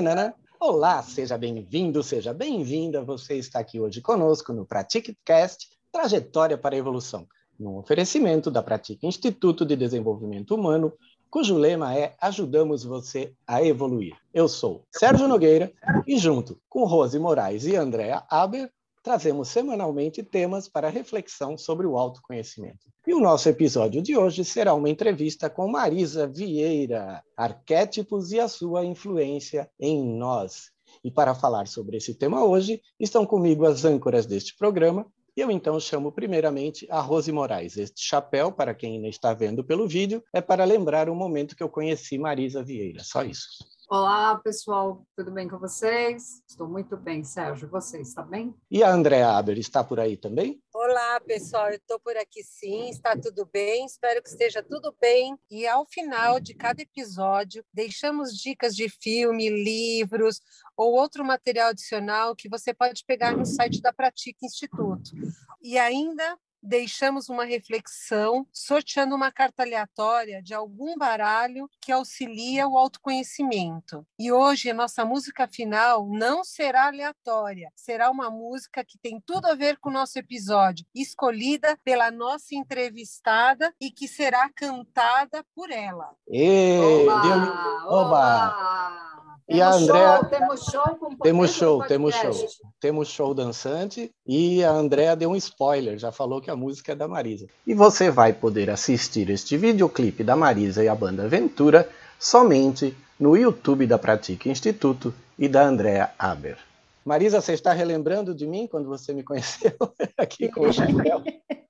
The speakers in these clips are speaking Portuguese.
Tanana. Olá, seja bem-vindo, seja bem-vinda. Você está aqui hoje conosco no PratiqueCast Trajetória para a Evolução, num oferecimento da Pratique Instituto de Desenvolvimento Humano, cujo lema é Ajudamos você a evoluir. Eu sou Sérgio Nogueira e, junto com Rose Moraes e Andréa Aber, trazemos semanalmente temas para reflexão sobre o autoconhecimento. E o nosso episódio de hoje será uma entrevista com Marisa Vieira, Arquétipos e a sua influência em nós. E para falar sobre esse tema hoje, estão comigo as âncoras deste programa, e eu então chamo primeiramente a Rose Moraes. Este chapéu, para quem ainda está vendo pelo vídeo, é para lembrar o momento que eu conheci Marisa Vieira, só isso. Olá, pessoal, tudo bem com vocês? Estou muito bem, Sérgio. Você está bem? E a Andréa Aber está por aí também? Olá, pessoal, eu estou por aqui sim, está tudo bem, espero que esteja tudo bem. E ao final de cada episódio, deixamos dicas de filme, livros ou outro material adicional que você pode pegar no site da Pratique Instituto. E ainda deixamos uma reflexão sorteando uma carta aleatória de algum baralho que auxilia o autoconhecimento. E hoje a nossa música final não será aleatória, será uma música que tem tudo a ver com o nosso episódio, escolhida pela nossa entrevistada e que será cantada por ela. E... Olá, olá. E a Andrea... temos show com Temos show, temos show. Temos show dançante e a Andrea deu um spoiler, já falou que a música é da Marisa. E você vai poder assistir este videoclipe da Marisa e a banda Ventura somente no YouTube da Pratique Instituto e da Andrea Aber. Marisa, você está relembrando de mim quando você me conheceu aqui com o chapéu?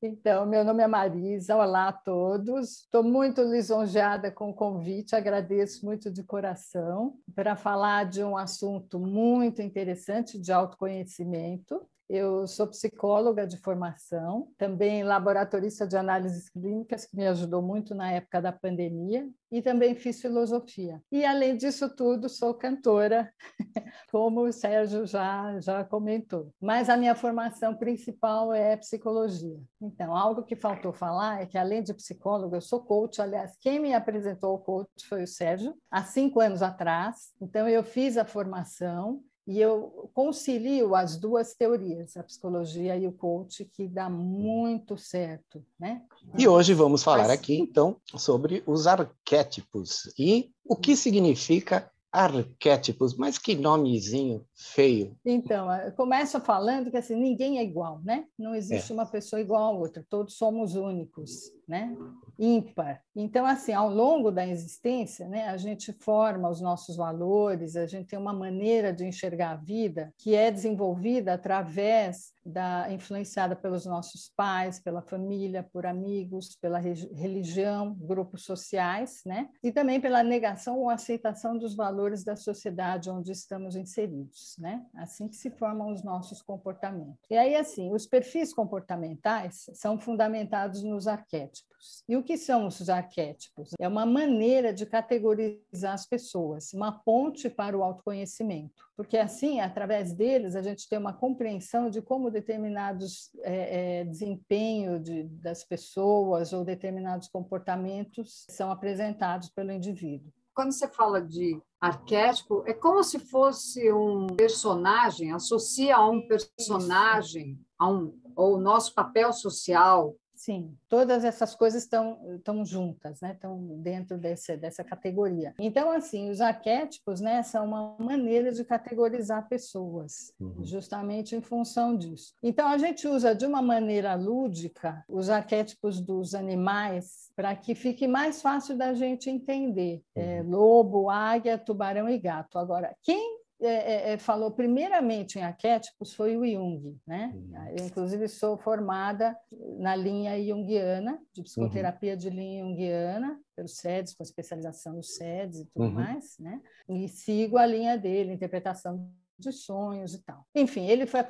Então, meu nome é Marisa, olá a todos. Estou muito lisonjeada com o convite, agradeço muito de coração para falar de um assunto muito interessante de autoconhecimento. Eu sou psicóloga de formação, também laboratorista de análises clínicas, que me ajudou muito na época da pandemia, e também fiz filosofia. E, além disso tudo, sou cantora, como o Sérgio já, já comentou. Mas a minha formação principal é psicologia. Então, algo que faltou falar é que, além de psicóloga, eu sou coach. Aliás, quem me apresentou o coach foi o Sérgio, há cinco anos atrás. Então, eu fiz a formação e eu concilio as duas teorias, a psicologia e o coach, que dá muito certo, né? E hoje vamos falar Mas... aqui, então, sobre os arquétipos e o que significa arquétipos, mas que nomezinho feio. Então, começa falando que assim, ninguém é igual, né? Não existe é. uma pessoa igual a outra, todos somos únicos né? ímpar. Então, assim, ao longo da existência, né, a gente forma os nossos valores, a gente tem uma maneira de enxergar a vida que é desenvolvida através da influenciada pelos nossos pais, pela família, por amigos, pela religião, grupos sociais, né? E também pela negação ou aceitação dos valores da sociedade onde estamos inseridos, né? Assim que se formam os nossos comportamentos. E aí, assim, os perfis comportamentais são fundamentados nos arquétipos. E o que são os arquétipos? É uma maneira de categorizar as pessoas, uma ponte para o autoconhecimento, porque assim, através deles, a gente tem uma compreensão de como determinados é, é, desempenho de, das pessoas ou determinados comportamentos são apresentados pelo indivíduo. Quando você fala de arquétipo, é como se fosse um personagem, associa a um personagem, a um, ou o nosso papel social, Sim, todas essas coisas estão, estão juntas, né? estão dentro desse, dessa categoria. Então, assim, os arquétipos né, são uma maneira de categorizar pessoas, uhum. justamente em função disso. Então, a gente usa de uma maneira lúdica os arquétipos dos animais para que fique mais fácil da gente entender. É, uhum. lobo, águia, tubarão e gato. Agora, quem é, é, é, falou primeiramente em arquétipos foi o Jung, né? Eu, inclusive, sou formada na linha junguiana, de psicoterapia uhum. de linha junguiana, pelo SEDES, com especialização no SEDES e tudo uhum. mais, né? E sigo a linha dele, interpretação de sonhos e tal. Enfim, ele foi a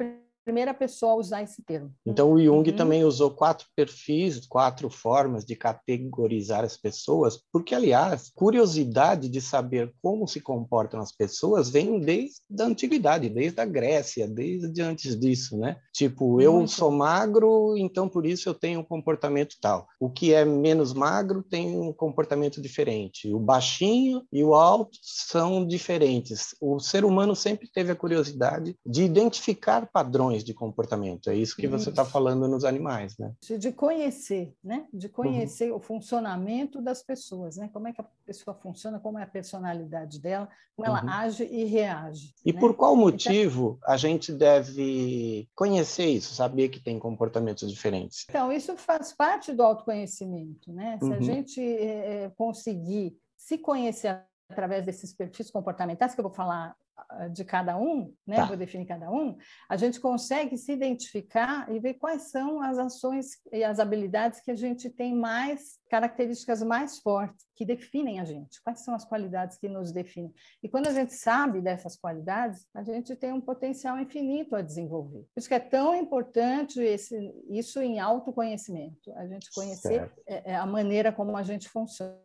primeira pessoa a usar esse termo. Então, o Jung uhum. também usou quatro perfis, quatro formas de categorizar as pessoas, porque, aliás, curiosidade de saber como se comportam as pessoas vem desde a antiguidade, desde a Grécia, desde antes disso, né? Tipo, eu Muito. sou magro, então por isso eu tenho um comportamento tal. O que é menos magro tem um comportamento diferente. O baixinho e o alto são diferentes. O ser humano sempre teve a curiosidade de identificar padrões de comportamento. É isso que você está falando nos animais, né? De conhecer, né? De conhecer uhum. o funcionamento das pessoas, né? Como é que a pessoa funciona, como é a personalidade dela, como ela uhum. age e reage. E né? por qual então motivo então, a gente deve conhecer isso, saber que tem comportamentos diferentes? Então, isso faz parte do autoconhecimento, né? Se uhum. a gente é, conseguir se conhecer através desses perfis comportamentais que eu vou falar de cada um, né? Tá. Vou definir cada um. A gente consegue se identificar e ver quais são as ações e as habilidades que a gente tem mais características mais fortes que definem a gente. Quais são as qualidades que nos definem? E quando a gente sabe dessas qualidades, a gente tem um potencial infinito a desenvolver. Por isso que é tão importante esse, isso em autoconhecimento. A gente conhecer é, é a maneira como a gente funciona.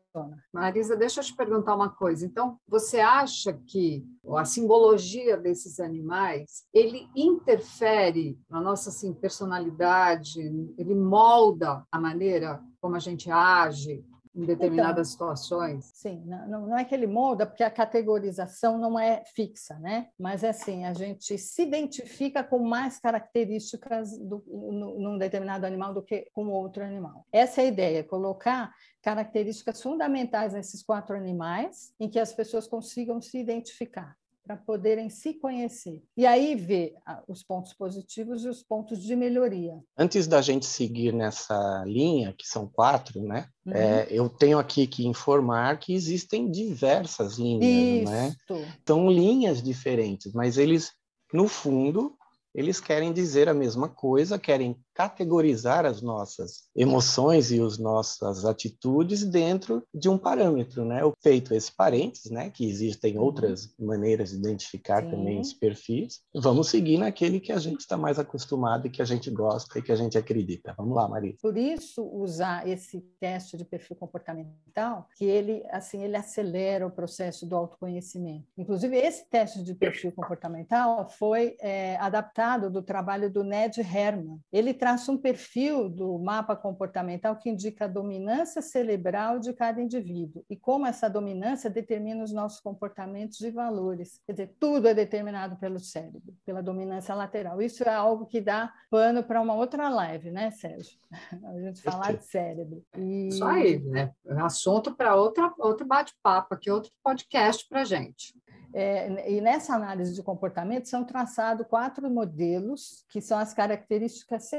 Marisa, deixa eu te perguntar uma coisa. Então, você acha que a simbologia desses animais, ele interfere na nossa assim, personalidade, ele molda a maneira como a gente age em determinadas então, situações? Sim, não, não é que ele molda, porque a categorização não é fixa, né? Mas é assim, a gente se identifica com mais características do, no, num determinado animal do que com outro animal. Essa é a ideia, colocar características fundamentais nesses quatro animais em que as pessoas consigam se identificar para poderem se conhecer. E aí ver ah, os pontos positivos e os pontos de melhoria. Antes da gente seguir nessa linha, que são quatro, né? Uhum. É, eu tenho aqui que informar que existem diversas linhas, né? Isso. né? São linhas diferentes, mas eles, no fundo, eles querem dizer a mesma coisa, querem categorizar as nossas emoções e as nossas atitudes dentro de um parâmetro, né? Feito esse parênteses, né? Que existem uhum. outras maneiras de identificar Sim. também os perfis. Vamos seguir naquele que a gente está mais acostumado e que a gente gosta e que a gente acredita. Vamos lá, Maria. Por isso usar esse teste de perfil comportamental, que ele assim ele acelera o processo do autoconhecimento. Inclusive esse teste de perfil comportamental foi é, adaptado do trabalho do Ned Herman. Ele traça um perfil do mapa comportamental que indica a dominância cerebral de cada indivíduo e como essa dominância determina os nossos comportamentos e valores. Quer dizer, tudo é determinado pelo cérebro, pela dominância lateral. Isso é algo que dá pano para uma outra live, né, Sérgio? A gente falar de cérebro. E... Isso aí, né? Assunto para outra outro bate-papo aqui, outro podcast para gente. É, e nessa análise de comportamento são traçados quatro modelos que são as características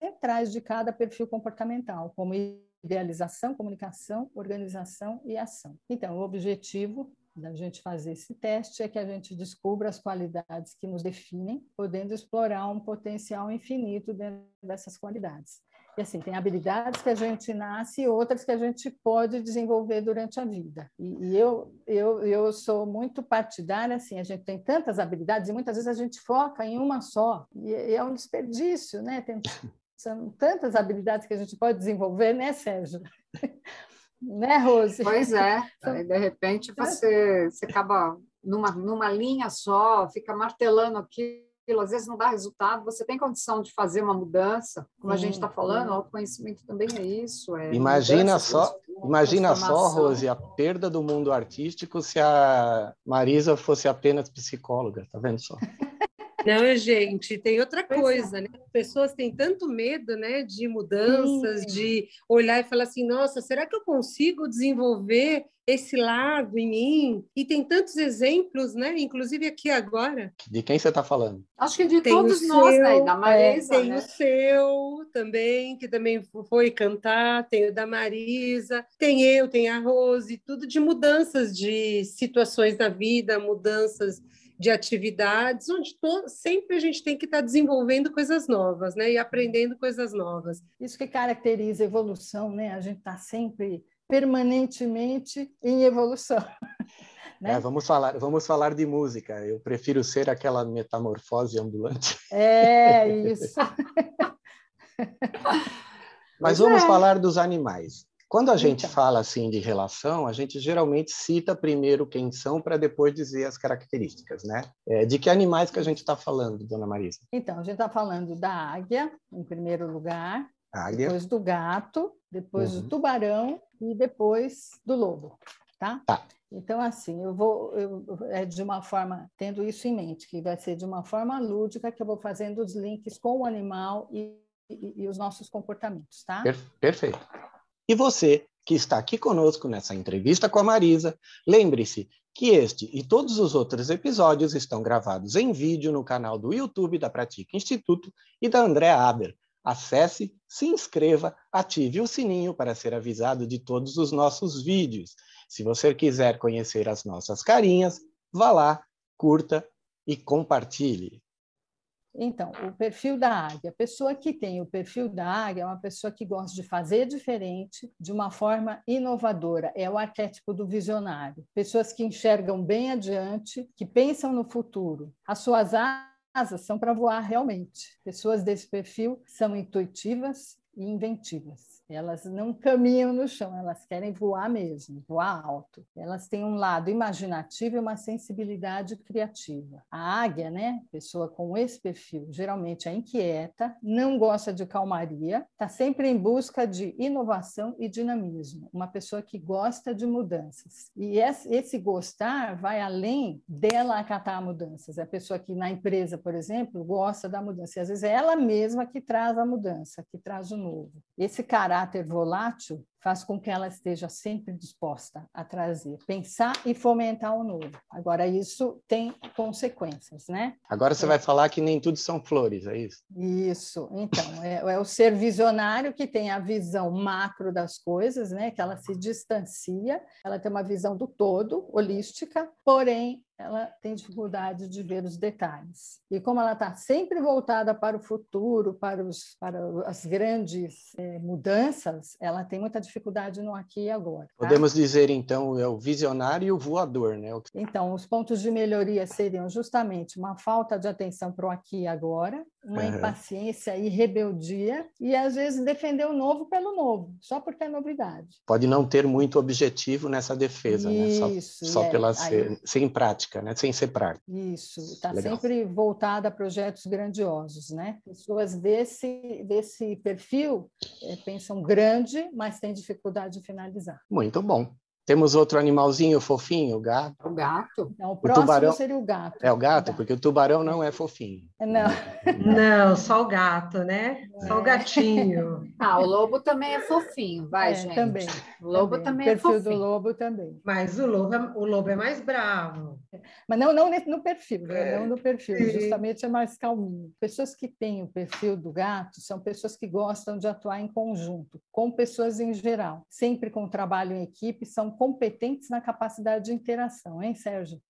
centrais de cada perfil comportamental, como idealização, comunicação, organização e ação. Então, o objetivo da gente fazer esse teste é que a gente descubra as qualidades que nos definem, podendo explorar um potencial infinito dentro dessas qualidades. E assim, tem habilidades que a gente nasce e outras que a gente pode desenvolver durante a vida. E, e, eu, eu, eu sou muito partidária, assim, a gente tem tantas habilidades e muitas vezes a gente foca em uma só. E, e é um desperdício, né? Tem, são tantas habilidades que a gente pode desenvolver, né, Sérgio? né, Rose? Pois é. Aí, de repente, você, você acaba numa, numa linha só, fica martelando aqui às vezes não dá resultado, você tem condição de fazer uma mudança, como sim, a gente está falando, o autoconhecimento também é isso. É imagina só, imagina só, Rose, a perda do mundo artístico se a Marisa fosse apenas psicóloga, tá vendo só? Não, gente, tem outra é. coisa, né? As pessoas têm tanto medo, né, de mudanças, Sim. de olhar e falar assim, nossa, será que eu consigo desenvolver esse lado em mim? E tem tantos exemplos, né? Inclusive aqui agora. De quem você está falando? Acho que de tem todos nós, seu, né? Da Marisa, é, Tem né? o seu também, que também foi cantar, tem o da Marisa, tem eu, tem a Rose, tudo de mudanças de situações da vida, mudanças de atividades, onde to, sempre a gente tem que estar tá desenvolvendo coisas novas, né? E aprendendo coisas novas. Isso que caracteriza a evolução, né? A gente está sempre permanentemente em evolução. Né? É, vamos, falar, vamos falar de música. Eu prefiro ser aquela metamorfose ambulante. É, isso. Mas vamos é. falar dos animais. Quando a gente então. fala assim de relação, a gente geralmente cita primeiro quem são para depois dizer as características, né? É, de que animais que a gente está falando, dona Marisa? Então, a gente está falando da águia, em primeiro lugar, águia. depois do gato, depois uhum. do tubarão e depois do lobo, tá? Tá. Então, assim, eu vou eu, é de uma forma, tendo isso em mente, que vai ser de uma forma lúdica que eu vou fazendo os links com o animal e, e, e os nossos comportamentos, tá? Perfeito. E você que está aqui conosco nessa entrevista com a Marisa, lembre-se que este e todos os outros episódios estão gravados em vídeo no canal do YouTube da Pratica Instituto e da André Aber. Acesse, se inscreva, ative o sininho para ser avisado de todos os nossos vídeos. Se você quiser conhecer as nossas carinhas, vá lá, curta e compartilhe. Então, o perfil da águia. A pessoa que tem o perfil da águia é uma pessoa que gosta de fazer diferente de uma forma inovadora. É o arquétipo do visionário. Pessoas que enxergam bem adiante, que pensam no futuro. As suas asas são para voar realmente. Pessoas desse perfil são intuitivas e inventivas. Elas não caminham no chão, elas querem voar mesmo, voar alto. Elas têm um lado imaginativo e uma sensibilidade criativa. A águia, né, pessoa com esse perfil, geralmente é inquieta, não gosta de calmaria, está sempre em busca de inovação e dinamismo. Uma pessoa que gosta de mudanças. E esse gostar vai além dela acatar mudanças. É a pessoa que na empresa, por exemplo, gosta da mudança. E às vezes é ela mesma que traz a mudança, que traz o novo. Esse caráter volátil faz com que ela esteja sempre disposta a trazer, pensar e fomentar o novo. Agora, isso tem consequências, né? Agora você é. vai falar que nem tudo são flores, é isso? Isso. Então, é, é, o ser visionário que tem a visão macro das coisas, né? Que ela se distancia, ela tem uma visão do todo, holística, porém ela tem dificuldade de ver os detalhes. E como ela está sempre voltada para o futuro, para, os, para as grandes é, mudanças, ela tem muita dificuldade no aqui e agora. Tá? Podemos dizer, então, é o visionário e o voador, né? Então, os pontos de melhoria seriam justamente uma falta de atenção para o aqui e agora, uma uhum. impaciência e rebeldia, e às vezes defender o novo pelo novo, só porque é novidade. Pode não ter muito objetivo nessa defesa, Isso, né? Só, só é, pela aí... ser, sem prática, né? Sem ser prática. Isso, está sempre voltada a projetos grandiosos, né? Pessoas desse, desse perfil é, pensam grande, mas têm dificuldade de finalizar. Muito bom. Temos outro animalzinho fofinho, o gato. O gato. Não, o próximo tubarão... seria o gato. É o gato, o gato, porque o tubarão não é fofinho. Não. Não, só o gato, né? É. Só o gatinho. Ah, o lobo também é fofinho, vai, é, gente. Também. O lobo também, também é fofinho. O perfil do lobo também. Mas o lobo é, o lobo é mais bravo. Mas não, não no perfil, né? É. não no perfil, Sim. justamente é mais calminho. Pessoas que têm o perfil do gato são pessoas que gostam de atuar em conjunto, com pessoas em geral, sempre com trabalho em equipe, são competentes na capacidade de interação, hein, Sérgio?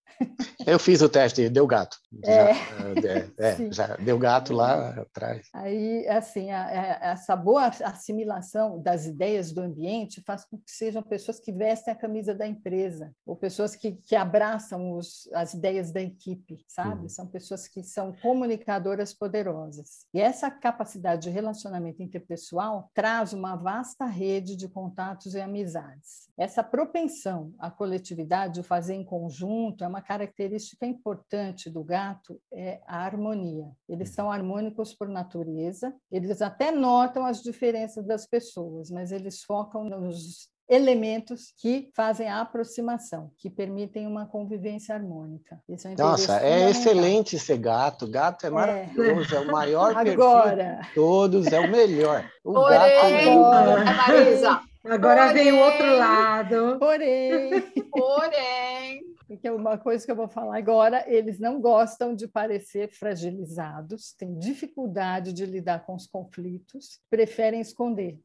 Eu fiz o teste, deu gato. É. Já, é, é já deu gato lá atrás. Aí, assim, a, a, essa boa assimilação das ideias do ambiente faz com que sejam pessoas que vestem a camisa da empresa, ou pessoas que, que abraçam os, as ideias da equipe, sabe? Uhum. São pessoas que são comunicadoras poderosas. E essa capacidade de relacionamento interpessoal traz uma vasta rede de contatos e amizades. Essa propensão à coletividade, o fazer em conjunto, é uma característica importante do gato, é a harmonia. Eles são harmônicos por natureza, eles até notam as diferenças das pessoas, mas eles focam nos elementos que fazem a aproximação, que permitem uma convivência harmônica. É um Nossa, é excelente ser gato. Gato é, é. maravilhoso, é, é o maior Agora. de todos, é o melhor. O Porém, gato é agora, Marisa, agora porém, vem o outro lado. Porém, porém, porque uma coisa que eu vou falar agora, eles não gostam de parecer fragilizados, têm dificuldade de lidar com os conflitos, preferem esconder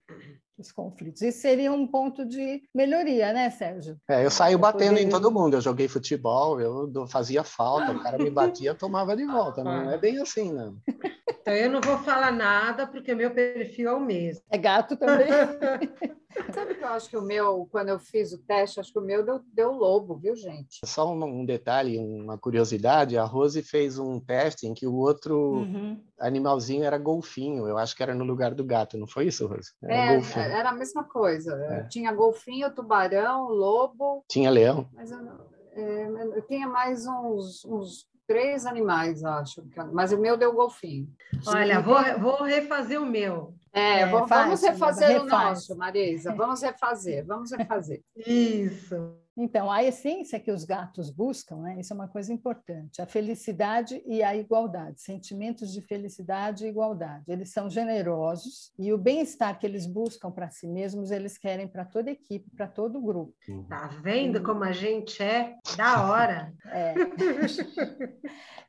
os conflitos. Isso seria um ponto de melhoria, né, Sérgio? É, eu saio batendo poder... em todo mundo. Eu joguei futebol, eu fazia falta, o cara me batia, eu tomava de volta. Não é bem assim, não. Então eu não vou falar nada porque meu perfil é o mesmo. É gato também. Sabe que eu acho que o meu, quando eu fiz o teste, acho que o meu deu, deu lobo, viu, gente? Só um, um detalhe, uma curiosidade, a Rose fez um teste em que o outro uhum. animalzinho era golfinho, eu acho que era no lugar do gato, não foi isso, Rose? Era, é, era a mesma coisa. É. Tinha golfinho, tubarão, lobo. Tinha leão. Mas eu, é, eu tinha mais uns, uns três animais, acho. Mas o meu deu golfinho. Olha, vou, vou refazer o meu. É, é vamos fácil, refazer o nosso, Marisa. Vamos refazer, vamos refazer. Isso. Então, a essência que os gatos buscam, né, isso é uma coisa importante, a felicidade e a igualdade, sentimentos de felicidade e igualdade. Eles são generosos e o bem-estar que eles buscam para si mesmos, eles querem para toda a equipe, para todo o grupo. Tá vendo como a gente é da hora? É.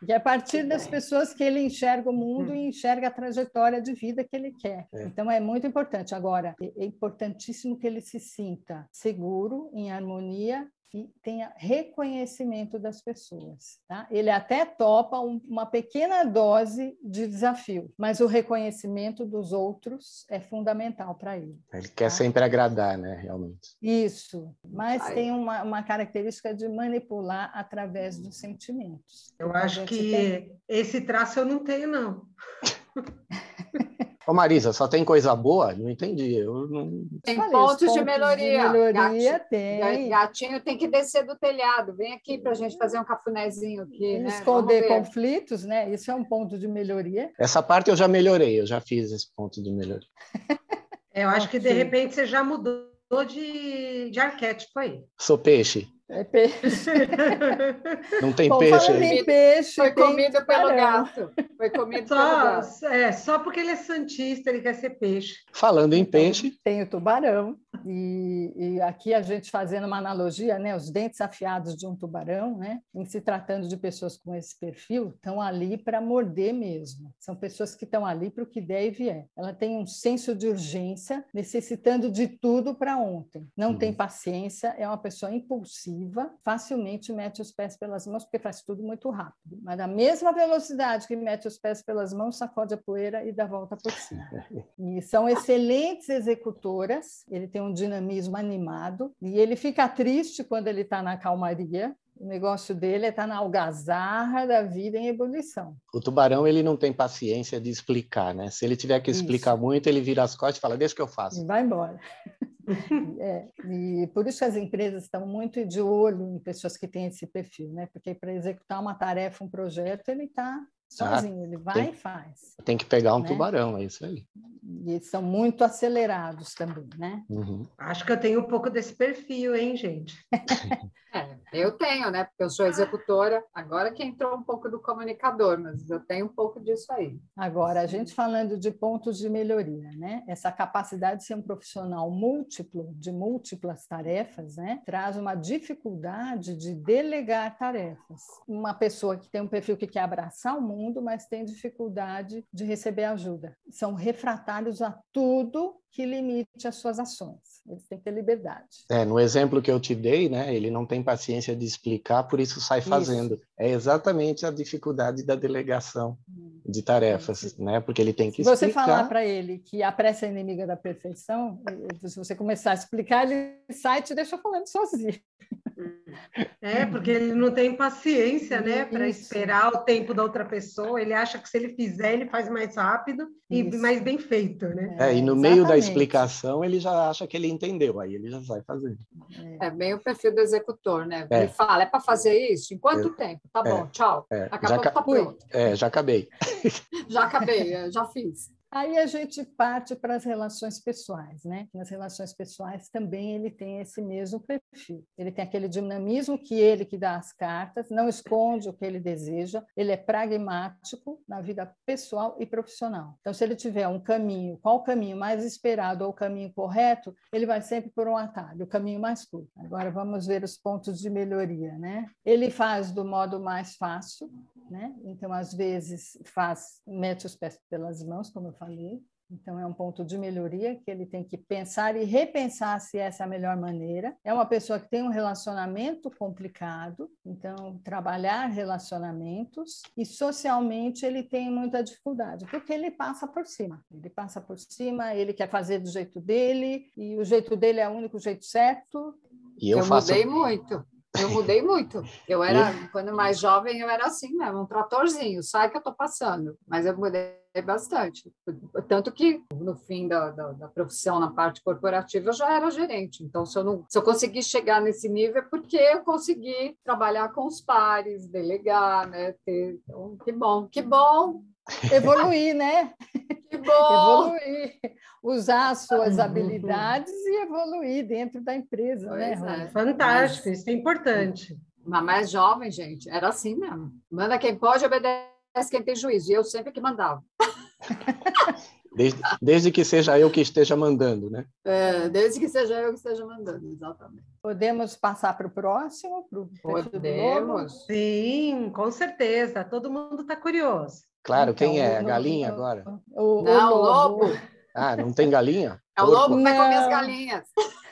e a partir das pessoas que ele enxerga o mundo e enxerga a trajetória de vida que ele quer. É. Então, é muito importante. Agora, é importantíssimo que ele se sinta seguro, em harmonia e tenha reconhecimento das pessoas. Tá? Ele até topa um, uma pequena dose de desafio, mas o reconhecimento dos outros é fundamental para ele. Ele quer tá? sempre agradar, né? Realmente. Isso, mas Ai. tem uma, uma, característica de manipular através dos sentimentos. Eu acho que tem... esse traço eu não tenho, não. Ô Marisa, só tem coisa boa? Não entendi. Eu não... Tem pontos, pontos, de melhoria. De melhoria gatinho, tem. Gatinho tem que descer do telhado. Vem aqui para a gente fazer um cafunézinho aqui. Né? Esconder conflitos, né? Isso é um ponto de melhoria. Essa parte eu já melhorei, eu já fiz esse ponto de melhoria. eu acho que de repente você já mudou de, de arquétipo aí. Sou peixe. É peixe. Não tem Bom, peixe aí. peixe. Foi comido pelo gato. Foi comido só, pelo gato. É, só porque ele é santista, ele quer ser peixe. Falando em então, peixe. Tem o tubarão. E, e, aqui a gente fazendo uma analogia, né? Os dentes afiados de um tubarão, né? Em se tratando de pessoas com esse perfil, estão ali para morder mesmo. São pessoas que estão ali para o que der e vier. Ela tem um senso de urgência, necessitando de tudo para ontem. Não uhum. tem paciência, é uma pessoa impulsiva facilmente mete os pés pelas mãos, porque faz tudo muito rápido. Mas na mesma velocidade que mete os pés pelas mãos, sacode a poeira e dá volta por cima. E são excelentes executoras, ele tem um dinamismo animado, e ele fica triste quando ele está na calmaria, o negócio dele é estar tá na algazarra da vida em ebulição. O tubarão ele não tem paciência de explicar, né? Se ele tiver que explicar isso. muito, ele vira as costas e fala: "Deixa que eu faço". Vai embora. é, e por isso que as empresas estão muito de olho em pessoas que têm esse perfil, né? Porque para executar uma tarefa, um projeto, ele está sozinho, ah, ele vai tem, e faz. Tem que pegar um né? tubarão, é isso aí. E são muito acelerados também, né? Uhum. Acho que eu tenho um pouco desse perfil, hein, gente? é, eu tenho, né? Porque eu sou executora, agora que entrou um pouco do comunicador, mas eu tenho um pouco disso aí. Agora, a gente falando de pontos de melhoria, né? Essa capacidade de ser um profissional múltiplo, de múltiplas tarefas, né? Traz uma dificuldade de delegar tarefas. Uma pessoa que tem um perfil que quer abraçar o mundo, mas têm dificuldade de receber ajuda. São refratários a tudo que limite as suas ações. Eles têm que ter liberdade. É, no exemplo que eu te dei, né, ele não tem paciência de explicar, por isso sai fazendo. Isso. É exatamente a dificuldade da delegação de tarefas, isso. né? Porque ele tem que se explicar. Se você falar para ele que a pressa é inimiga da perfeição, se você começar a explicar, ele sai e te deixa falando sozinho. É, porque ele não tem paciência, né, para esperar o tempo da outra pessoa. Ele acha que se ele fizer, ele faz mais rápido e Isso. mais bem feito, né? É, e no Exatamente. meio da explicação, ele já acha que ele entendeu, aí ele já vai fazendo. É bem o perfil do executor, né? É. Ele fala, é para fazer isso? Em quanto é. tempo? Tá bom, tchau. É. Acabou, já, tá pronto. É, já acabei. já acabei, já fiz. Aí a gente parte para as relações pessoais, né? Nas relações pessoais também ele tem esse mesmo perfil. Ele tem aquele dinamismo que ele que dá as cartas, não esconde o que ele deseja, ele é pragmático na vida pessoal e profissional. Então, se ele tiver um caminho, qual o caminho mais esperado ou o caminho correto, ele vai sempre por um atalho, o caminho mais curto. Agora vamos ver os pontos de melhoria, né? Ele faz do modo mais fácil, né? Então, às vezes, faz, mete os pés pelas mãos, como eu falei, Então, é um ponto de melhoria que ele tem que pensar e repensar se essa é a melhor maneira. É uma pessoa que tem um relacionamento complicado, então, trabalhar relacionamentos e socialmente ele tem muita dificuldade, porque ele passa por cima. Ele passa por cima, ele quer fazer do jeito dele e o jeito dele é o único jeito certo. E eu, eu faço... mudei muito. Eu mudei muito. Eu era, quando mais jovem, eu era assim mesmo, um tratorzinho, sai que eu estou passando. Mas eu mudei bastante. Tanto que, no fim da, da, da, profissão, na parte corporativa, eu já era gerente. Então, se eu, não, se eu consegui chegar nesse nível, é porque eu consegui trabalhar com os pares, delegar, né? Ter, então, que bom, que bom! Evoluir, né? Que bom! Evoluir usar as suas uhum. habilidades e evoluir dentro da empresa, né, pois né? É. Fantástico, isso é importante. Mas mais jovem, gente, era assim mesmo. Manda quem pode, obedece quem tem juízo. E eu sempre que mandava. Desde, desde, que seja eu que esteja mandando, né? É, desde que seja eu que esteja mandando, exatamente. Podemos passar para o próximo? Pro Podemos. Sim, com certeza. Todo mundo está curioso. Claro, então, quem é? A galinha o, agora? O, o, Não, o lobo. Ah, não tem galinha? É o lobo que vai comer as galinhas.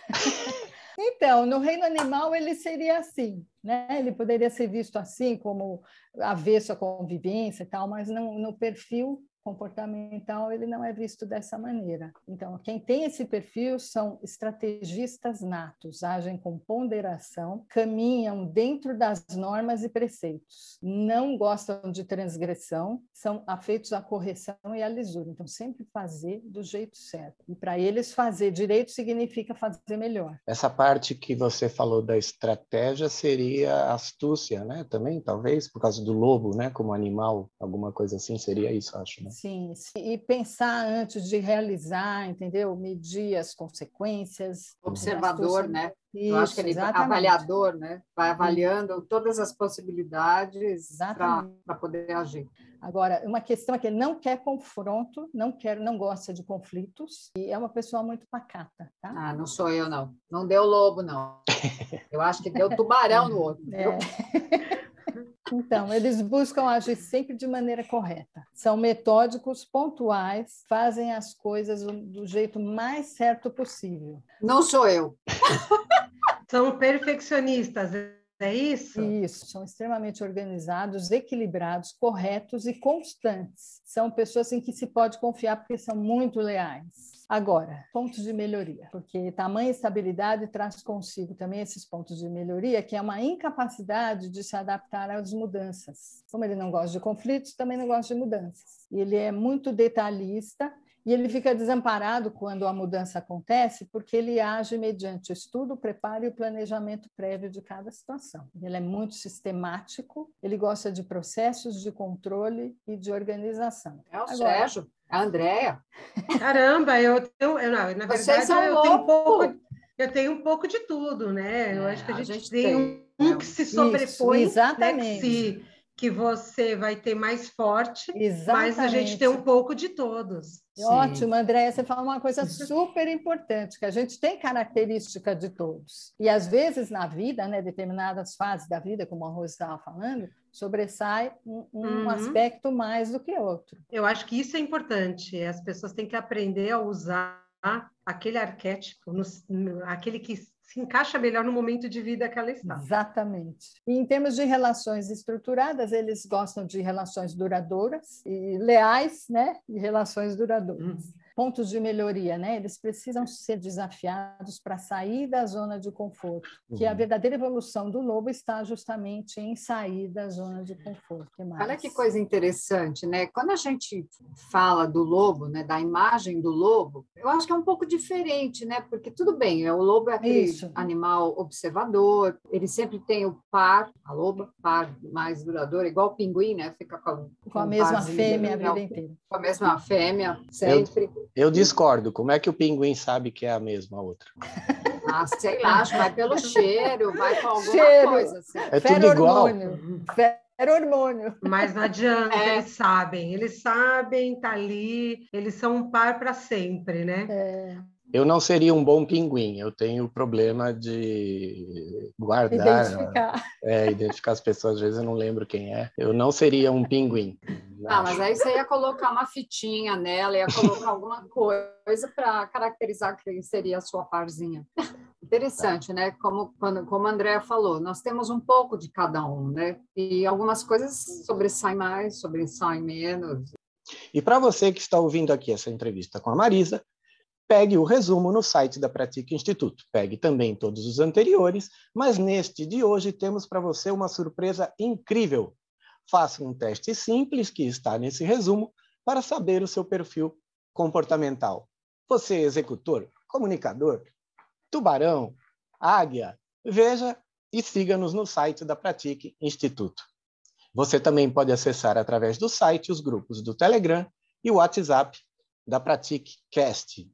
Então, no reino animal ele seria assim, né? Ele poderia ser visto assim, como avesso à convivência e tal, mas não, no perfil comportamental ele não é visto dessa maneira. Então, quem tem esse perfil são estrategistas natos, agem com ponderação, caminham dentro das normas e preceitos, não gostam de transgressão, são afeitos à correção e à lisura. Então, sempre fazer do jeito certo. E para eles, fazer direito significa fazer melhor. Essa parte que você falou da estratégia seria astúcia, né? Também, talvez, por causa do lobo, né? Como animal, alguma coisa assim, seria isso, acho, né? Sim, e pensar antes de realizar, entendeu? Medir as consequências. Observador, né? Isso, Eu acho que ele exatamente. avaliador, né? Vai avaliando todas as possibilidades para poder agir. Agora, uma questão é que ele não quer confronto, não quer, não gosta de conflitos e é uma pessoa muito pacata, tá? Ah, não sou eu não. Não deu lobo não. Eu acho que deu tubarão no outro. É. Então, eles buscam agir sempre de maneira correta. São metódicos, pontuais, fazem as coisas do jeito mais certo possível. Não sou eu. São perfeccionistas, é isso? Isso, são extremamente organizados, equilibrados, corretos e constantes. São pessoas em que se pode confiar porque são muito leais. Agora, pontos de melhoria, porque tamanha estabilidade traz consigo também esses pontos de melhoria, que é uma incapacidade de se adaptar às mudanças. Como ele não gosta de conflitos, também não gosta de mudanças. Ele é muito detalhista e ele fica desamparado quando a mudança acontece, porque ele age mediante o estudo, o preparo e o planejamento prévio de cada situação. Ele é muito sistemático, ele gosta de processos de controle e de organização. É o Agora, Sérgio. A Andréia. Caramba, eu tenho, eu, não, na Vocês verdade, eu tenho, um pouco, eu tenho um pouco de tudo, né? Eu é, acho que a gente, a gente tem, tem, um, que se sobrepõe, Isso, exatamente. Né, que, se, que você vai ter mais forte, exatamente. mas a gente tem um pouco de todos. Ótimo, Andréia, você fala uma coisa super importante, que a gente tem característica de todos. E às vezes na vida, né, determinadas fases da vida, como a Rose estava falando, sobressai um, um uhum. aspecto mais do que outro. Eu acho que isso é importante. As pessoas têm que aprender a usar aquele arquétipo, no, aquele que se encaixa melhor no momento de vida que ela está. Exatamente. E em termos de relações estruturadas, eles gostam de relações duradouras e leais, né? E relações duradouras. Hum pontos de melhoria, né? Eles precisam ser desafiados para sair da zona de conforto. Uhum. Que a uhum. verdadeira evolução do lobo está justamente em sair da zona de conforto. Que Olha que coisa interessante, né? Quando a gente fala do lobo, né, da imagem do lobo, eu acho que é um pouco diferente, né? Porque tudo bem, o lobo é aquele Isso. animal observador, ele sempre tem o par, a loba, par mais duradouro, igual o pinguim, né? Fica com, com, com a mesma fêmea a vida inteira. Com a mesma fêmea, sempre. Eu... Eu discordo. Como é que o pinguim sabe que é a mesma outra? Ah, sei lá, acho que vai pelo cheiro, vai com alguma cheiro. coisa. Assim. É tudo igual. Era hormônio. Mas não adianta, é. eles sabem. Eles sabem, tá ali, eles são um par para sempre, né? É. Eu não seria um bom pinguim, eu tenho problema de guardar, identificar. É, identificar as pessoas, às vezes eu não lembro quem é. Eu não seria um pinguim. Ah, mas aí você ia colocar uma fitinha nela, ia colocar alguma coisa para caracterizar quem seria a sua parzinha. Interessante, né? Como, quando, como a Andrea falou, nós temos um pouco de cada um, né? E algumas coisas sobressaem mais, sobressaem menos. E para você que está ouvindo aqui essa entrevista com a Marisa, pegue o resumo no site da Pratica Instituto. Pegue também todos os anteriores, mas neste de hoje temos para você uma surpresa incrível. Faça um teste simples que está nesse resumo para saber o seu perfil comportamental. Você é executor, comunicador, tubarão, águia, veja e siga-nos no site da Pratique Instituto. Você também pode acessar através do site os grupos do Telegram e o WhatsApp da Pratique Cast.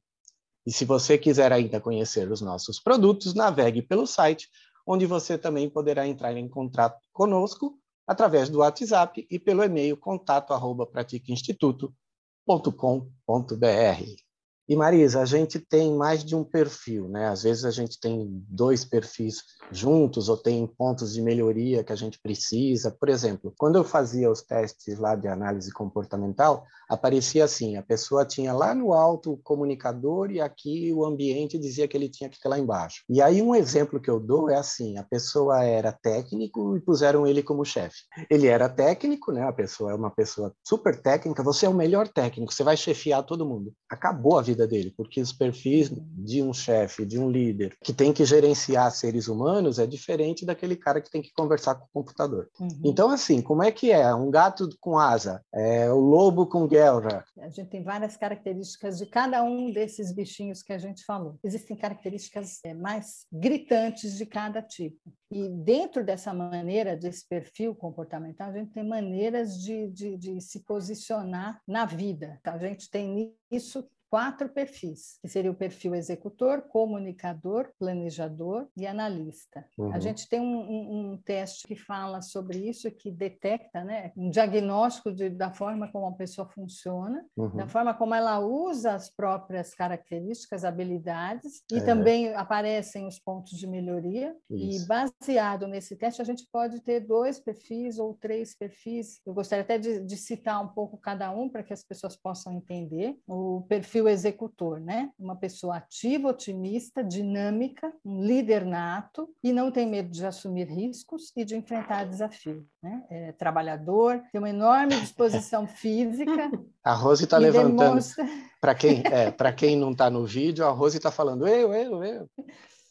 E se você quiser ainda conhecer os nossos produtos, navegue pelo site, onde você também poderá entrar em contato conosco através do WhatsApp e pelo e-mail contato@pratiqueinstituto.com.br. E Marisa, a gente tem mais de um perfil, né? Às vezes a gente tem dois perfis juntos ou tem pontos de melhoria que a gente precisa. Por exemplo, quando eu fazia os testes lá de análise comportamental, aparecia assim: a pessoa tinha lá no alto o comunicador e aqui o ambiente dizia que ele tinha que ter lá embaixo. E aí um exemplo que eu dou é assim: a pessoa era técnico e puseram ele como chefe. Ele era técnico, né? A pessoa é uma pessoa super técnica. Você é o melhor técnico. Você vai chefiar todo mundo. Acabou a vida vida dele, porque os perfis de um chefe, de um líder que tem que gerenciar seres humanos é diferente daquele cara que tem que conversar com o computador. Uhum. Então, assim, como é que é? Um gato com asa, é, o lobo com guerra. A gente tem várias características de cada um desses bichinhos que a gente falou. Existem características é, mais gritantes de cada tipo. E dentro dessa maneira, desse perfil comportamental, a gente tem maneiras de, de, de se posicionar na vida. A gente tem isso quatro perfis, que seria o perfil executor, comunicador, planejador e analista. Uhum. A gente tem um, um, um, teste que fala sobre isso, que detecta né, um diagnóstico de, da forma como a pessoa funciona, uhum. da forma como ela usa as próprias características, habilidades, e é. também aparecem os pontos de melhoria. Isso. E baseado nesse teste, a gente pode ter dois perfis ou três perfis. Eu gostaria até de, de citar um pouco cada um para que as pessoas possam entender. O perfil perfil executor, né? Uma pessoa ativa, otimista, dinâmica, um líder nato e não tem medo de assumir riscos e de enfrentar desafios. Né? É trabalhador, tem uma enorme disposição física. A Rose está levantando. Demonstra... Para quem, é, quem não está no vídeo, a Rose está falando eu, eu, eu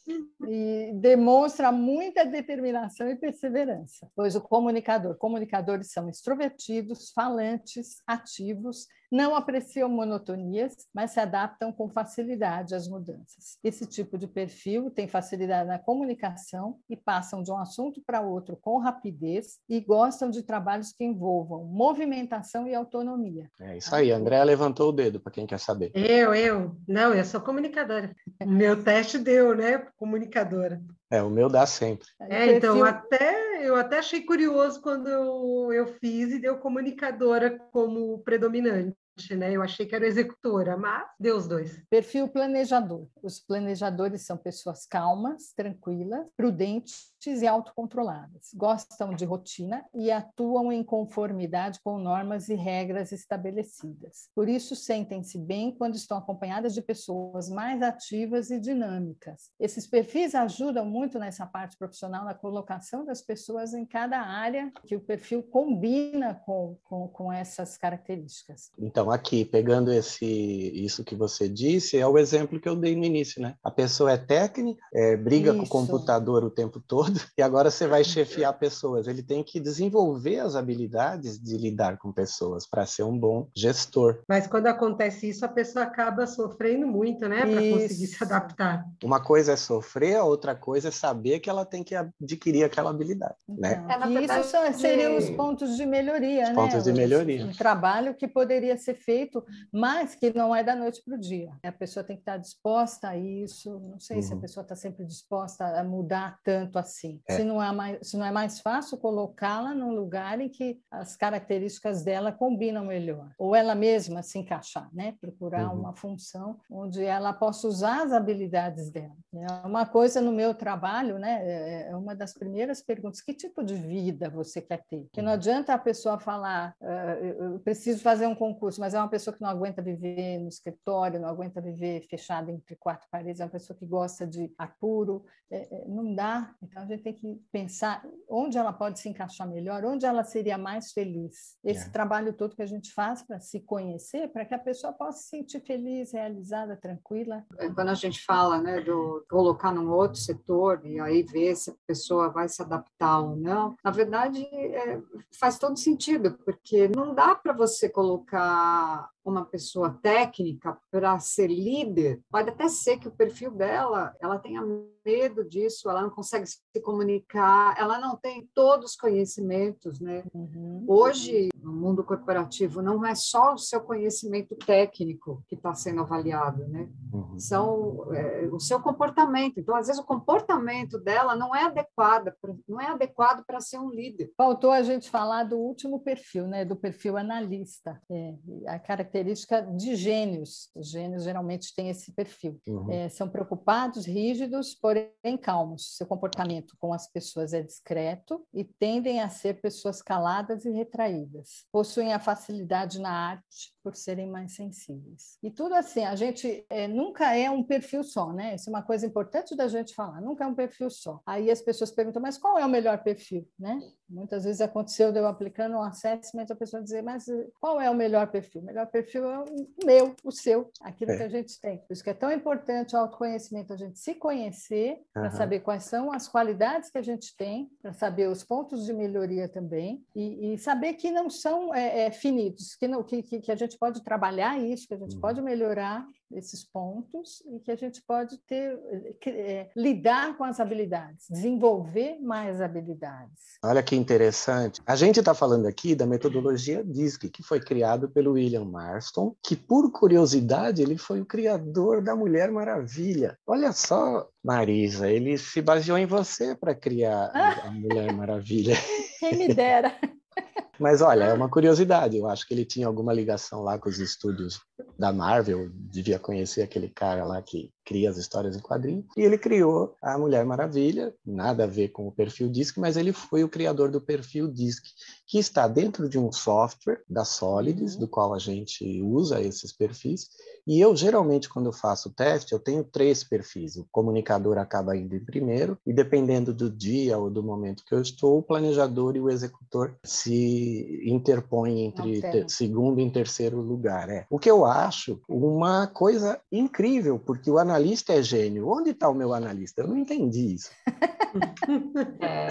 e demonstra muita determinação e perseverança, pois o comunicador, comunicadores são extrovertidos, falantes, ativos, não apreciam monotonias, mas se adaptam com facilidade às mudanças. Esse tipo de perfil tem facilidade na comunicação e passam de um assunto para outro com rapidez e gostam de trabalhos que envolvam movimentação e autonomia. É isso aí, André levantou o dedo para quem quer saber. Eu, eu. Não, eu sou comunicadora. Meu teste deu, né? Comunicadora. É, o meu dá sempre. É, então, até eu até achei curioso quando eu, eu fiz e deu comunicadora como predominante né? Eu achei que era executora, mas deu os dois. Perfil planejador. Os planejadores são pessoas calmas, tranquilas, prudentes e autocontroladas. Gostam de rotina e atuam em conformidade com normas e regras estabelecidas. Por isso, sentem-se bem quando estão acompanhadas de pessoas mais ativas e dinâmicas. Esses perfis ajudam muito nessa parte profissional, na colocação das pessoas em cada área que o perfil combina com, com, com essas características. Então, então, aqui, pegando esse, isso que você disse, é o exemplo que eu dei no início, né? A pessoa é técnica, é, briga isso. com o computador o tempo todo, e agora você vai chefiar pessoas. Ele tem que desenvolver as habilidades de lidar com pessoas para ser um bom gestor. Mas quando acontece isso, a pessoa acaba sofrendo muito, né? Para conseguir se adaptar. Uma coisa é sofrer, a outra coisa é saber que ela tem que adquirir aquela habilidade, né? então, né? É, verdade, isso seriam os pontos de melhoria, os né? Pontos de melhoria. Um trabalho que poderia ser ser feito, mas que não é da noite para o dia. A pessoa tem que estar disposta a isso. Não sei uhum. se a uhum. pessoa está sempre disposta a mudar tanto assim. É. Se, não é mais, se não é mais fácil colocá-la num lugar em que as características dela combinam melhor. Ou ela mesma se encaixar, né? Procurar uhum. uma função onde ela possa usar as habilidades dela. É uma coisa no meu trabalho, né? É, é uma das primeiras perguntas: que tipo de vida você quer ter? Porque não uhum. adianta a pessoa falar, uh, eu preciso fazer um concurso, mas é uma pessoa que não aguenta viver no escritório, não aguenta viver fechada entre quatro paredes, é uma pessoa que gosta de apuro, é, é, não dá. Então a gente tem que pensar onde ela pode se encaixar melhor, onde ela seria mais feliz. Esse é. trabalho todo que a gente faz para se conhecer, para que a pessoa possa se sentir feliz, realizada, tranquila. É, quando a gente fala né, do colocar num outro setor e aí ver se a pessoa vai se adaptar ou não, na verdade é, faz todo sentido, porque não dá para você colocar あ uma pessoa técnica para ser líder, pode até ser que o perfil dela, ela tenha medo disso, ela não consegue se comunicar, ela não tem todos os conhecimentos, né? Uhum. Hoje, no mundo corporativo, não é só o seu conhecimento técnico que está sendo avaliado, né? Uhum. São é, o seu comportamento. Então, às vezes, o comportamento dela não é adequado, não é adequado para ser um líder. Faltou a gente falar do último perfil, né? Do perfil analista. É, a característica de gênios. Os gênios geralmente têm esse perfil. Uhum. É, são preocupados, rígidos, por porém calmos. Seu comportamento com as pessoas é discreto e tendem a ser pessoas caladas e retraídas. Possuem a facilidade na arte por serem mais sensíveis. E tudo assim, a gente é, nunca é um perfil só, né? Isso é uma coisa importante da gente falar, nunca é um perfil só. Aí as pessoas perguntam, mas qual é o melhor perfil, né? Muitas vezes aconteceu de eu aplicando um assessment, a pessoa dizer, mas qual é o melhor perfil? O melhor perfil é o meu, o seu, aquilo é. que a gente tem. Por isso que é tão importante o autoconhecimento, a gente se conhecer, uhum. para saber quais são as qualidades que a gente tem, para saber os pontos de melhoria também, e, e saber que não são é, é, finitos, que, não, que, que, a gente gente pode trabalhar isso, que a gente pode uhum. melhorar esses pontos e que a gente pode ter é, lidar com as habilidades, desenvolver mais habilidades. Olha que interessante. A gente está falando aqui da metodologia DISC, que foi criado pelo William Marston, que por curiosidade ele foi o criador da Mulher Maravilha. Olha só, Marisa, ele se baseou em você para criar a Mulher Maravilha. Quem me dera. Mas olha, é uma curiosidade. Eu acho que ele tinha alguma ligação lá com os estúdios da Marvel, devia conhecer aquele cara lá que cria as histórias em quadrinhos. E ele criou a Mulher Maravilha, nada a ver com o perfil DISC, mas ele foi o criador do perfil DISC, que está dentro de um software da Solids, do qual a gente usa esses perfis. E eu, geralmente, quando faço o teste, eu tenho três perfis. O comunicador acaba indo em primeiro, e dependendo do dia ou do momento que eu estou, o planejador e o executor se interpõem entre ter, segundo e terceiro lugar. É. O que eu acho uma coisa incrível, porque o analista é gênio. Onde está o meu analista? Eu não entendi isso. é.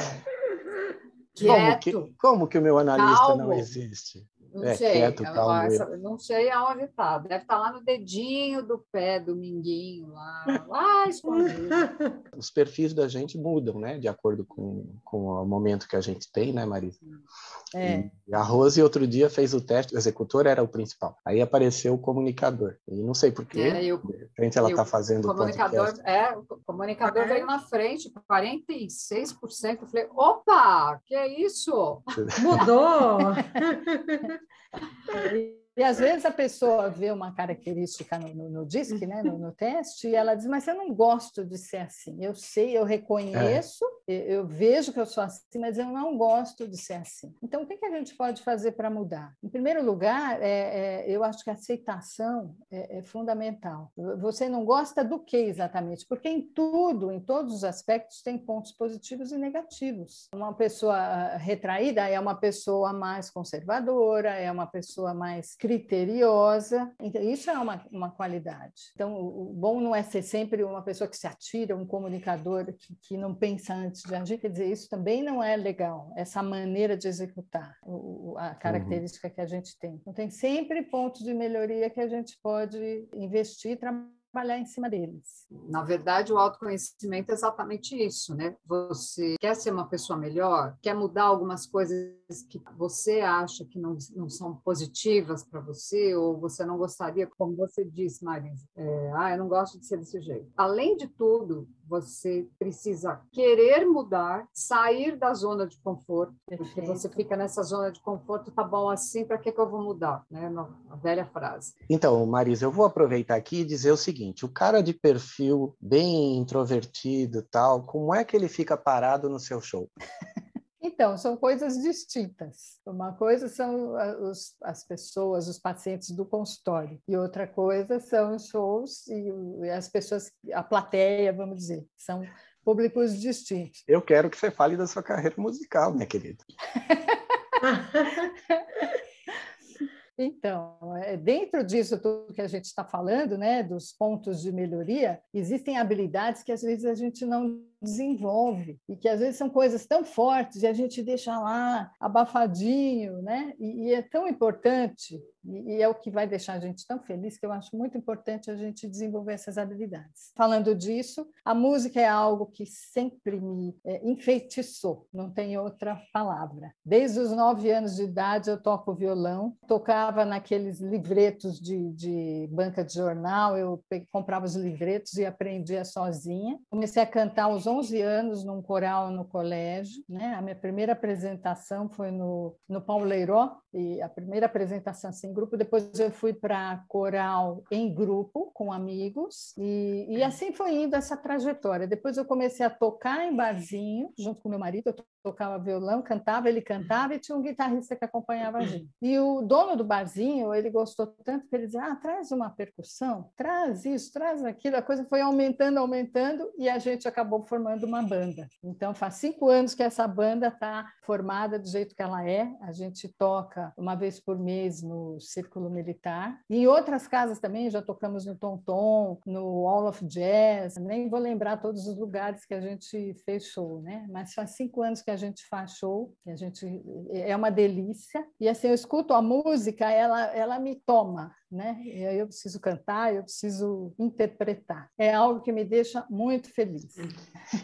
Como que, como que o meu analista Calmo. não existe? Não é, sei, quieto, essa, não sei aonde está. Deve estar tá lá no dedinho do pé do minguinho, lá, lá escondido. Os perfis da gente mudam, né? De acordo com, com o momento que a gente tem, né, Marisa? É. E a Rose, outro dia, fez o teste, o executor era o principal. Aí apareceu o comunicador. E não sei porquê, é, eu, de repente ela está fazendo o comunicador. É, o comunicador é. veio na frente, 46%. Eu falei, opa, que é isso? Mudou! Sorry. E às vezes a pessoa vê uma característica no, no, no DISC, né, no, no, teste, e ela diz: Mas eu não gosto de ser assim. Eu sei, eu reconheço, é. eu vejo que eu sou assim, mas eu não gosto de ser assim. Então, o que, que a gente pode fazer para mudar? Em primeiro lugar, é, é, eu acho que a aceitação é, é, fundamental. Você não gosta do que exatamente? Porque em tudo, em todos os aspectos, tem pontos positivos e negativos. Uma pessoa retraída é uma pessoa mais conservadora, é uma pessoa mais criteriosa. Então, isso é uma, uma qualidade. Então, o, bom não é ser sempre uma pessoa que se atira, um comunicador que, que não pensa antes de agir. Quer dizer, isso também não é legal, essa maneira de executar o, a característica uhum. que a gente tem. Então, tem sempre pontos de melhoria que a gente pode investir trabalhar trabalhar em cima deles. Na verdade, o autoconhecimento é exatamente isso, né? Você quer ser uma pessoa melhor, quer mudar algumas coisas que você acha que não, não são positivas para você, ou você não gostaria, como você disse, Marisa, é, ah, eu não gosto de ser desse jeito. Além de tudo, você precisa querer mudar, sair da zona de conforto, Perfeito. porque você fica nessa zona de conforto, tá bom assim, para que, que eu vou mudar? Né? A velha frase. Então, Marisa, eu vou aproveitar aqui e dizer o seguinte: o cara de perfil bem introvertido tal, como é que ele fica parado no seu show? Então, são coisas distintas. Uma coisa são os, as pessoas, os pacientes do consultório, e outra coisa são os shows e, e as pessoas, a plateia, vamos dizer, são públicos distintos. Eu quero que você fale da sua carreira musical, minha querida. Então, é, dentro disso tudo que a gente está falando, né, dos pontos de melhoria, existem habilidades que às vezes a gente não desenvolve e que às vezes são coisas tão fortes e a gente deixa lá abafadinho, né? E, e é tão importante e, é o que vai deixar a gente tão feliz que eu acho muito importante a gente desenvolver essas habilidades. Falando disso, a música é algo que sempre me é, enfeitiçou, não tem outra palavra. Desde os nove anos de idade eu toco violão, tocava naqueles livretos de, de banca de jornal, eu comprava os livretos e aprendia sozinha. Comecei a cantar aos 11 anos num coral no colégio, né? A minha primeira apresentação foi no, no Pauleiró, e a primeira apresentação assim, em grupo, depois eu fui para coral em grupo, com amigos, e, e assim foi indo essa trajetória. Depois eu comecei a tocar em barzinho, junto com meu marido, eu tocava violão, cantava, ele cantava e tinha um guitarrista que acompanhava a gente. E o dono do barzinho, ele gostou tanto que ele dizia: ah, traz uma percussão, traz isso, traz aquilo. A coisa foi aumentando, aumentando e a gente acabou formando uma banda. Então, faz cinco anos que essa banda está formada do jeito que ela é. A gente toca uma vez por mês no Círculo Militar. E em outras casas também, já tocamos no Tom Tom, no All of Jazz. Nem vou lembrar todos os lugares que a gente fez show, né? Mas faz cinco anos que a gente faz show, que a gente é uma delícia. E assim, eu escuto a música, ela, ela me toma, né? Eu preciso cantar, eu preciso interpretar. É algo que me deixa muito feliz.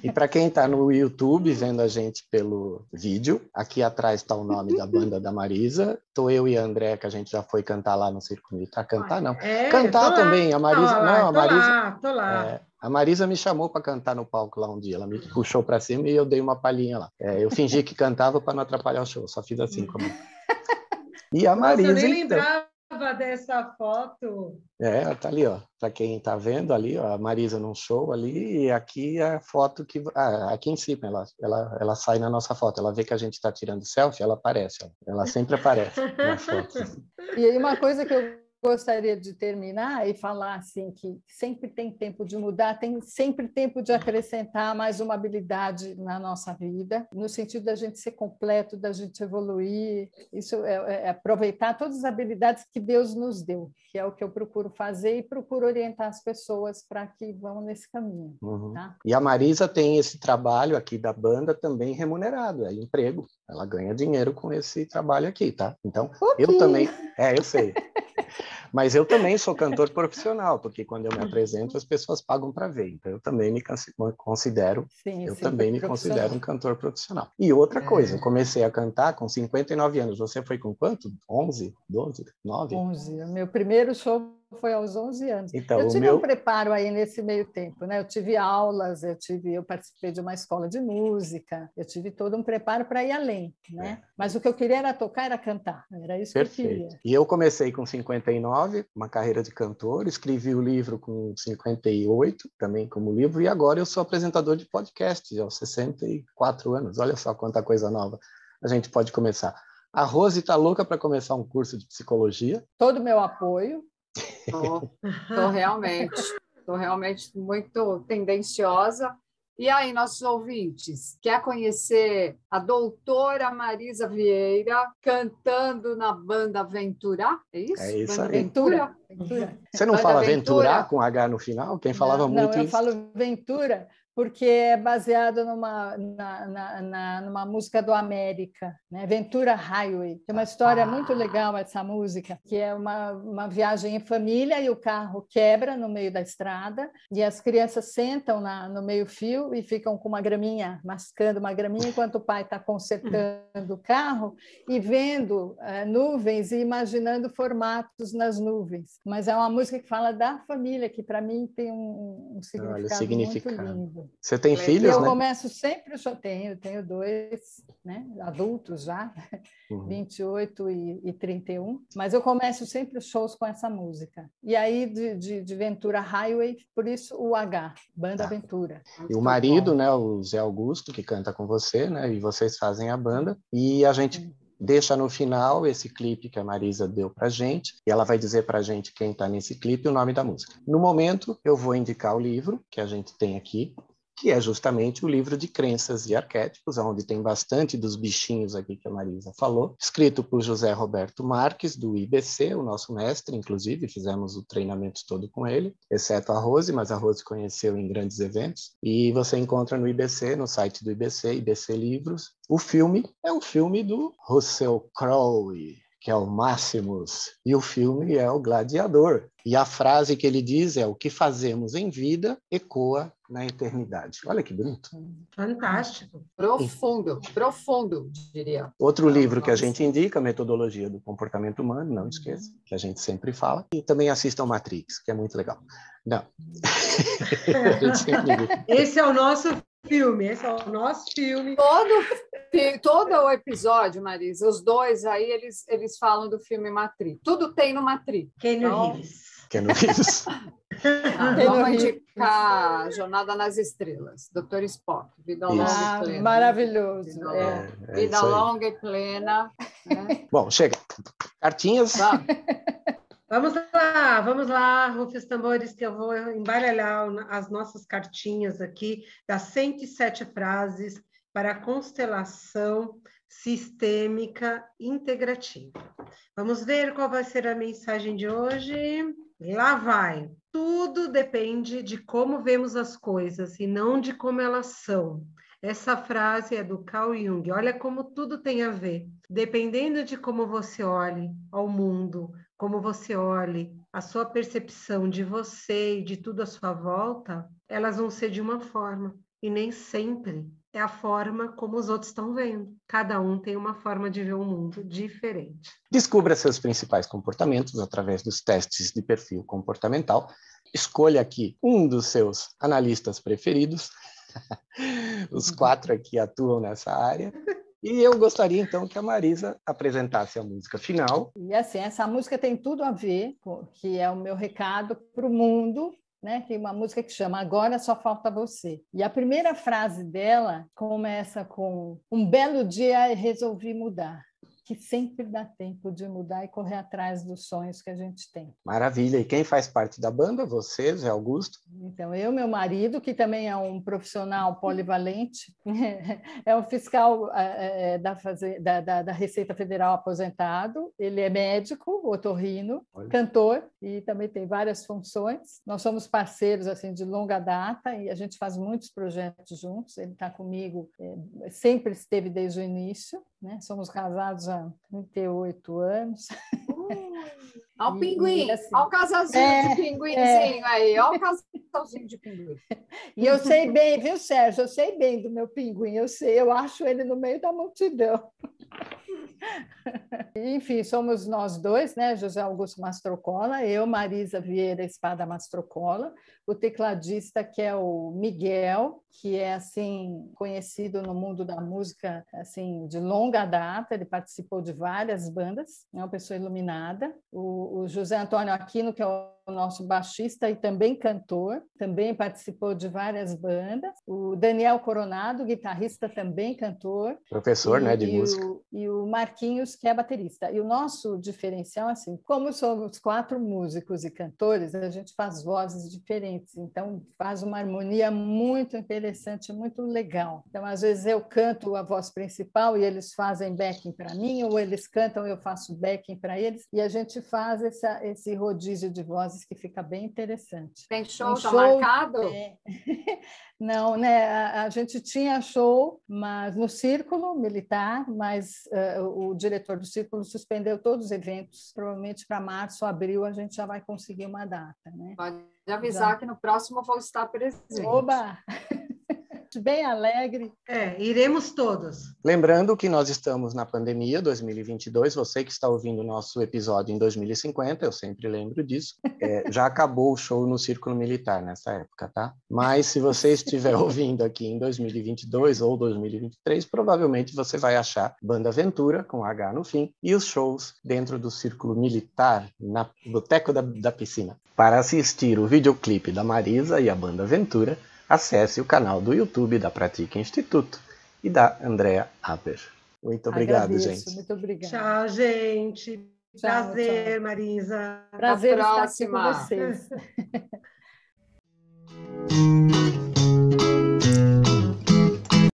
E para quem está no YouTube vendo a gente pelo vídeo, aqui atrás está o nome da banda da Marisa. Tô eu e a André, que a gente já foi cantar lá no Circo Militar. Cantar não. É, cantar também. A Marisa. não, a Marisa. Tô lá, tô lá. É, a Marisa me chamou para cantar no palco lá um dia. Ela me puxou para cima e eu dei uma palhinha lá. É, eu fingi que cantava para não atrapalhar o show, só fiz assim como. E a Marisa. Nossa, eu nem então... lembrava dessa foto. É, tá ali, ó. Para quem está vendo ali, ó, a Marisa num show ali, e aqui é a foto que. Ah, aqui em cima, ela, ela, ela sai na nossa foto. Ela vê que a gente está tirando selfie, ela aparece. Ó. Ela sempre aparece na foto. E aí, uma coisa que eu gostaria de terminar e falar assim que sempre tem tempo de mudar, tem sempre tempo de acrescentar mais uma habilidade na nossa vida, no sentido da gente ser completo, da gente evoluir. Isso é, é, é aproveitar todas as habilidades que Deus nos deu, que é o que eu procuro fazer e procuro orientar as pessoas para que vão nesse caminho. Uhum. Tá? E a Marisa tem esse trabalho aqui da banda também remunerado, é emprego. Ela ganha dinheiro com esse trabalho aqui, tá? Então, eu também. É, eu sei. Mas eu também sou cantor profissional, porque quando eu me apresento as pessoas pagam para ver. Então eu também me considero, sim, eu sim, também me considero um cantor profissional. E outra coisa, é. comecei a cantar com 59 anos. Você foi com quanto? 11, 12, 9? 11. Meu primeiro show foi aos 11 anos. Então, eu tive meu... um preparo aí nesse meio tempo, né? Eu tive aulas, eu tive, eu participei de uma escola de música, eu tive todo um preparo para ir além, né? É. Mas o que eu queria era tocar, era cantar, era isso Perfeito. que eu queria. E eu comecei com 59, uma carreira de cantor, escrevi o livro com 58, também como livro, e agora eu sou apresentador de podcast aos 64 anos. Olha só quanta coisa nova a gente pode começar. A Rose está louca para começar um curso de psicologia. Todo o meu apoio. Estou realmente, estou realmente muito tendenciosa. E aí, nossos ouvintes, quer conhecer a doutora Marisa Vieira cantando na banda Ventura? É isso? É isso aí. Ventura? Ventura. Você não banda fala Ventura? Ventura com H no final? Quem falava não, muito não, isso? eu falo Ventura porque é baseado numa, na, na, na, numa música do América, né? Ventura Highway. Tem uma história ah. muito legal essa música, que é uma, uma viagem em família e o carro quebra no meio da estrada e as crianças sentam na, no meio-fio e ficam com uma graminha, mascando uma graminha, enquanto o pai está consertando o carro e vendo é, nuvens e imaginando formatos nas nuvens. Mas é uma música que fala da família, que para mim tem um, um significado, Olha, significado muito lindo. Você tem filhos, eu né? Eu começo sempre, eu só tenho, tenho dois, né, adultos já, uhum. 28 e, e 31, mas eu começo sempre os shows com essa música. E aí de, de, de Ventura Highway, por isso o H, Banda tá. Ventura. E o marido, né, o Zé Augusto, que canta com você, né, e vocês fazem a banda, e a gente uhum deixa no final esse clipe que a Marisa deu para gente e ela vai dizer para gente quem está nesse clipe e o nome da música. No momento, eu vou indicar o livro que a gente tem aqui, que é justamente o livro de crenças e arquétipos, onde tem bastante dos bichinhos aqui que a Marisa falou, escrito por José Roberto Marques, do IBC, o nosso mestre, inclusive, fizemos o treinamento todo com ele, exceto a Rose, mas a Rose conheceu em grandes eventos, e você encontra no IBC, no site do IBC, IBC Livros. O filme é um filme do Russell Crowe, que é o Máximos, e o filme é o Gladiador. E a frase que ele diz é: O que fazemos em vida ecoa na eternidade. Olha que bonito. Fantástico. Profundo, profundo, diria. Outro livro que a gente indica, Metodologia do Comportamento Humano, não esqueça, que a gente sempre fala. E também assistam Matrix, que é muito legal. Não. Esse é o nosso filme, esse é o nosso filme. Todo, todo o episódio, Marisa, os dois aí, eles, eles falam do filme Matrix. Tudo tem no Matrix. Keanu então... Reeves. Keanu Reeves. Ah, vamos indicar Jornada nas Estrelas, Doutor Spock, Vida Longa e Plena. Maravilhoso. Vida, é. é vida Longa e Plena. Né? Bom, chega. Cartinhas. Vamos. Vamos lá, vamos lá, Rufus Tambores, que eu vou embaralhar as nossas cartinhas aqui das 107 frases para a constelação sistêmica integrativa. Vamos ver qual vai ser a mensagem de hoje. Lá vai. Tudo depende de como vemos as coisas e não de como elas são. Essa frase é do Carl Jung. Olha como tudo tem a ver. Dependendo de como você olhe ao mundo, como você olhe, a sua percepção de você e de tudo à sua volta, elas vão ser de uma forma. E nem sempre é a forma como os outros estão vendo. Cada um tem uma forma de ver o mundo diferente. Descubra seus principais comportamentos através dos testes de perfil comportamental. Escolha aqui um dos seus analistas preferidos. Os quatro aqui atuam nessa área. E eu gostaria então que a Marisa apresentasse a música final. E assim, essa música tem tudo a ver, com, que é o meu recado para o mundo, né? Tem uma música que chama Agora Só Falta Você. E a primeira frase dela começa com Um belo dia resolvi mudar que sempre dá tempo de mudar e correr atrás dos sonhos que a gente tem. Maravilha. E quem faz parte da banda? Você, Zé Augusto? Então, eu, meu marido, que também é um profissional polivalente, é um fiscal é, da, da, da, da, Receita Federal aposentado, ele é médico, otorrino, Olha. cantor e também tem várias funções. Nós somos parceiros assim de longa data e a gente faz muitos projetos juntos. Ele está comigo, é, sempre esteve desde o início, né? Somos casados há 38 anos. Olha o pinguim, assim, olha o casalzinho é, de pinguinzinho é. aí, olha o casalzinho de pinguim. E eu sei bem, viu, Sérgio? Eu sei bem do meu pinguim, eu sei, eu acho ele no meio da multidão. Enfim, somos nós dois, né? José Augusto Mastrocola, eu, Marisa Vieira Espada Mastrocola, o tecladista que é o Miguel, que é assim conhecido no mundo da música assim de longa data, ele participou de várias bandas, é uma pessoa iluminada. O, o José Antônio Aquino, que é o nosso baixista e também cantor, também participou de várias bandas. O Daniel Coronado, guitarrista também cantor. Professor, e, né, de e música. O, e o Mar Marquinhos, que é baterista. E o nosso diferencial, assim, como somos quatro músicos e cantores, a gente faz vozes diferentes, então faz uma harmonia muito interessante, muito legal. Então, às vezes eu canto a voz principal e eles fazem backing para mim, ou eles cantam e eu faço backing para eles, e a gente faz essa, esse rodízio de vozes que fica bem interessante. Tem show, tá show marcado? É... Não, né? A, a, gente tinha show, mas no círculo militar, mas uh, o diretor do círculo suspendeu todos os eventos. Provavelmente para março, abril, a gente já vai conseguir uma data, né? Pode avisar já. que no próximo eu vou estar presente. Oba! Bem alegre. É, iremos todos. Lembrando que nós estamos na pandemia 2022, você que está ouvindo o nosso episódio em 2050, eu sempre lembro disso, é, já acabou o show no Círculo Militar nessa época, tá? Mas se você estiver ouvindo aqui em 2022 ou 2023, provavelmente você vai achar Banda Aventura, com H no fim, e os shows dentro do Círculo Militar, na Boteco da, da Piscina. Para assistir o videoclipe da Marisa e a Banda Aventura, acesse o canal do YouTube da Pratica Instituto e da Andrea Aper. Muito obrigado, Agradeço, gente. Muito obrigada. Tchau, gente. Tchau, Prazer, tchau. Marisa. Prazer estar aqui com vocês.